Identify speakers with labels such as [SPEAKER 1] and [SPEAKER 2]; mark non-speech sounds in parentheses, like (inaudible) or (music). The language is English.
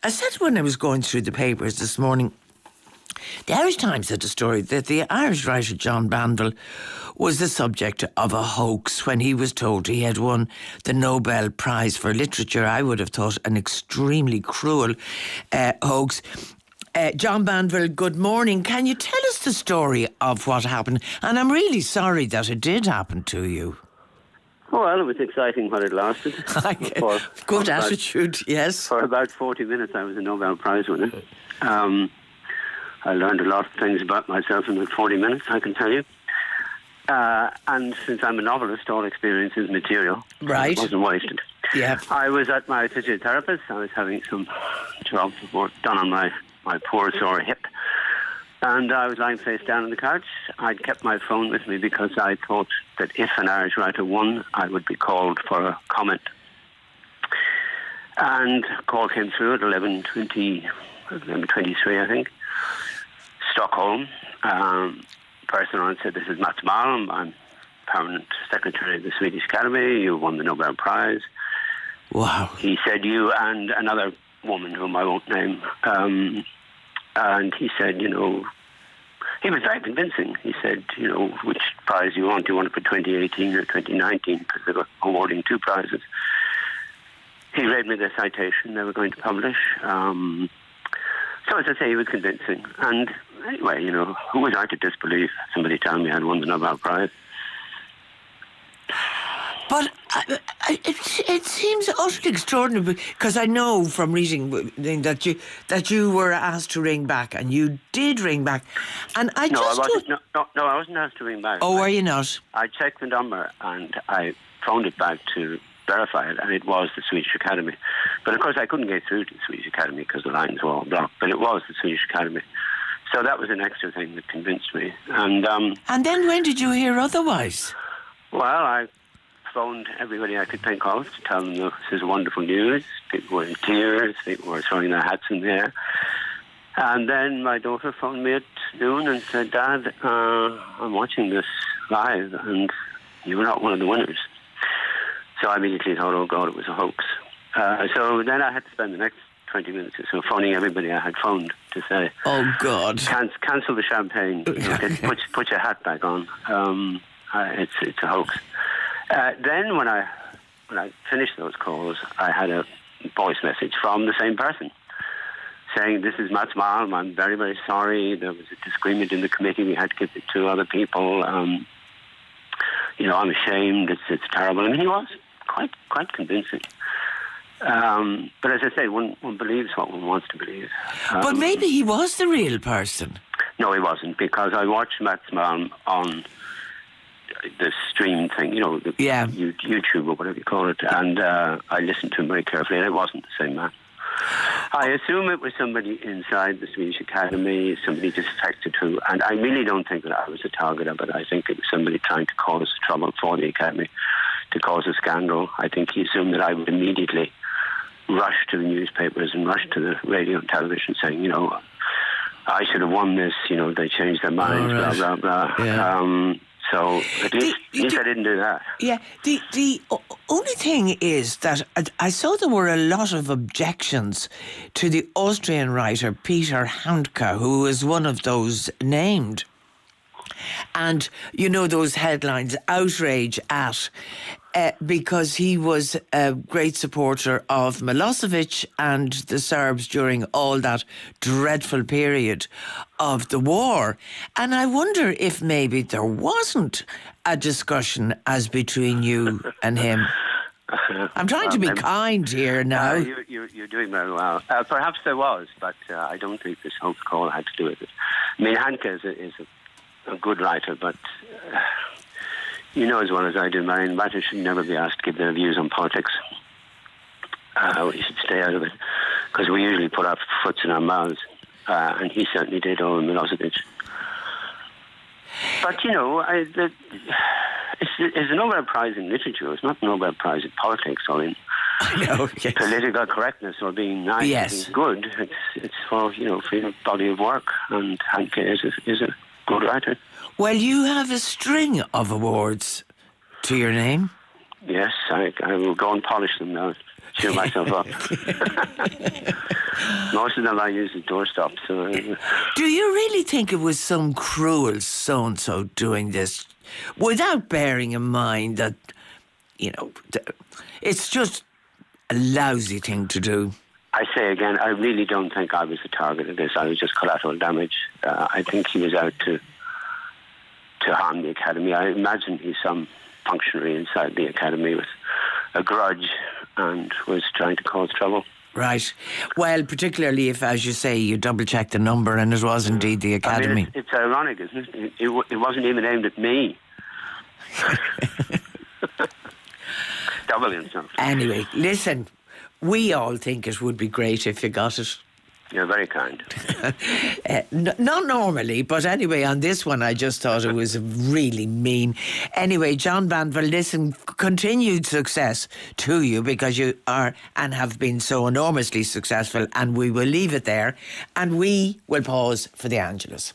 [SPEAKER 1] I said when I was going through the papers this morning, the Irish Times had a story that the Irish writer John Banville was the subject of a hoax when he was told he had won the Nobel Prize for Literature. I would have thought an extremely cruel uh, hoax. Uh, John Banville, good morning. Can you tell us the story of what happened? And I'm really sorry that it did happen to you.
[SPEAKER 2] Oh, well, it was exciting while it lasted. (laughs)
[SPEAKER 1] for, Good for attitude,
[SPEAKER 2] about,
[SPEAKER 1] yes.
[SPEAKER 2] For about 40 minutes, I was a Nobel Prize winner. Um, I learned a lot of things about myself in about 40 minutes, I can tell you. Uh, and since I'm a novelist, all experience is material.
[SPEAKER 1] Right.
[SPEAKER 2] It wasn't wasted.
[SPEAKER 1] Yeah.
[SPEAKER 2] I was at my physiotherapist. I was having some job work done on my, my poor sore hip. And I was lying face down on the couch. I'd kept my phone with me because I thought that if an Irish writer won, I would be called for a comment. And a call came through at 11.20, 11.23, I think. Stockholm. Um, person on said, this is Mats Malm. I'm permanent secretary of the Swedish Academy. You won the Nobel Prize.
[SPEAKER 1] Wow.
[SPEAKER 2] He said, you and another woman whom I won't name um, and he said, you know, he was very convincing. He said, you know, which prize you want? Do you want it for 2018 or 2019? Because they were awarding two prizes. He read me the citation they were going to publish. Um, so, as I say, he was convincing. And anyway, you know, who was I to disbelieve somebody telling me I'd won the Nobel Prize?
[SPEAKER 1] But uh, it, it seems utterly extraordinary because I know from reading that you that you were asked to ring back and you did ring back, and I
[SPEAKER 2] no,
[SPEAKER 1] just
[SPEAKER 2] I wasn't. No, no, no, I wasn't asked to ring back.
[SPEAKER 1] Oh,
[SPEAKER 2] I,
[SPEAKER 1] were you not?
[SPEAKER 2] I checked the number and I phoned it back to verify it, and it was the Swedish Academy. But of course, I couldn't get through to the Swedish Academy because the lines were all blocked. But it was the Swedish Academy. So that was an extra thing that convinced me. And um,
[SPEAKER 1] and then when did you hear otherwise?
[SPEAKER 2] Well, I phoned everybody I could think of to tell them this is wonderful news. People were in tears, people were throwing their hats in the air. And then my daughter phoned me at noon and said, Dad, uh, I'm watching this live and you were not one of the winners. So I immediately thought, oh God, it was a hoax. Uh, so then I had to spend the next 20 minutes or so phoning everybody I had phoned to say,
[SPEAKER 1] Oh God.
[SPEAKER 2] Can- cancel the champagne, you know, get, put, put your hat back on. Um, uh, it's, it's a hoax. Uh, then when I when I finished those calls, I had a voice message from the same person saying, "This is Mats Malm. I'm very very sorry. There was a disagreement in the committee. We had to give it to other people. Um, you know, I'm ashamed. It's it's terrible." Mean, he was quite quite convincing. Um, but as I say, one, one believes what one wants to believe. Um,
[SPEAKER 1] but maybe he was the real person.
[SPEAKER 2] No, he wasn't, because I watched Mats Malm on the stream thing, you know, the
[SPEAKER 1] yeah.
[SPEAKER 2] YouTube or whatever you call it, and uh, I listened to him very carefully, and it wasn't the same man. I assume it was somebody inside the Swedish Academy, somebody disaffected who, and I really don't think that I was a target of it. I think it was somebody trying to cause trouble for the Academy, to cause a scandal. I think he assumed that I would immediately rush to the newspapers and rush to the radio and television saying, you know, I should have won this, you know, they changed their minds,
[SPEAKER 1] right.
[SPEAKER 2] blah, blah, blah.
[SPEAKER 1] Yeah.
[SPEAKER 2] Um, so at least,
[SPEAKER 1] The-
[SPEAKER 2] at least
[SPEAKER 1] the-
[SPEAKER 2] I didn't do that.
[SPEAKER 1] Yeah, the the only thing is that I- I saw there were a lot of objections to the Austrian writer Peter Handke, who is one of those named. And you know those headlines, outrage at, uh, because he was a great supporter of Milosevic and the Serbs during all that dreadful period of the war. And I wonder if maybe there wasn't a discussion as between you and him. I'm trying to be
[SPEAKER 2] I'm-
[SPEAKER 1] kind here now.
[SPEAKER 2] Uh, you, you, you're doing very well. Uh, perhaps there was, but uh, I don't think this whole call had to do with it. I mean, Handke is a, is a, a good writer, but uh, you know as well as I do, Marion, writers should never be asked to give their views on politics. Uh, we should stay out of it because we usually put our foots in our mouths, uh, and he certainly did over Milosevic. But you know, I, the, it's, it's a Nobel Prize in literature. It's not a Nobel Prize in politics or (laughs) in
[SPEAKER 1] know, yes.
[SPEAKER 2] political correctness or being nice
[SPEAKER 1] Yes.
[SPEAKER 2] being good. It's it's for you know for your body of work, and Handke is a, is a good writer.
[SPEAKER 1] Well, you have a string of awards to your name.
[SPEAKER 2] Yes, I, I will go and polish them now. cheer myself up. (laughs) Most of them I use as doorstops. So, uh,
[SPEAKER 1] Do you really think it was some cruel so and so doing this without bearing in mind that, you know, it's just a lousy thing to do?
[SPEAKER 2] I say again, I really don't think I was the target of this. I was just collateral damage. Uh, I think he was out to to harm the academy. I imagine he's some functionary inside the academy with a grudge and was trying to cause trouble.
[SPEAKER 1] Right. Well, particularly if, as you say, you double check the number and it was indeed the
[SPEAKER 2] I
[SPEAKER 1] academy.
[SPEAKER 2] mean, it's, it's ironic, isn't it? It, it? it wasn't even aimed at me. (laughs) Double insult.
[SPEAKER 1] Anyway, listen, we all think it would be great if you got it.
[SPEAKER 2] You're very kind. (laughs)
[SPEAKER 1] Uh, n- not normally, but anyway, on this one, I just thought it was really mean. Anyway, John Banville, listen, continued success to you because you are and have been so enormously successful, and we will leave it there and we will pause for the Angelus.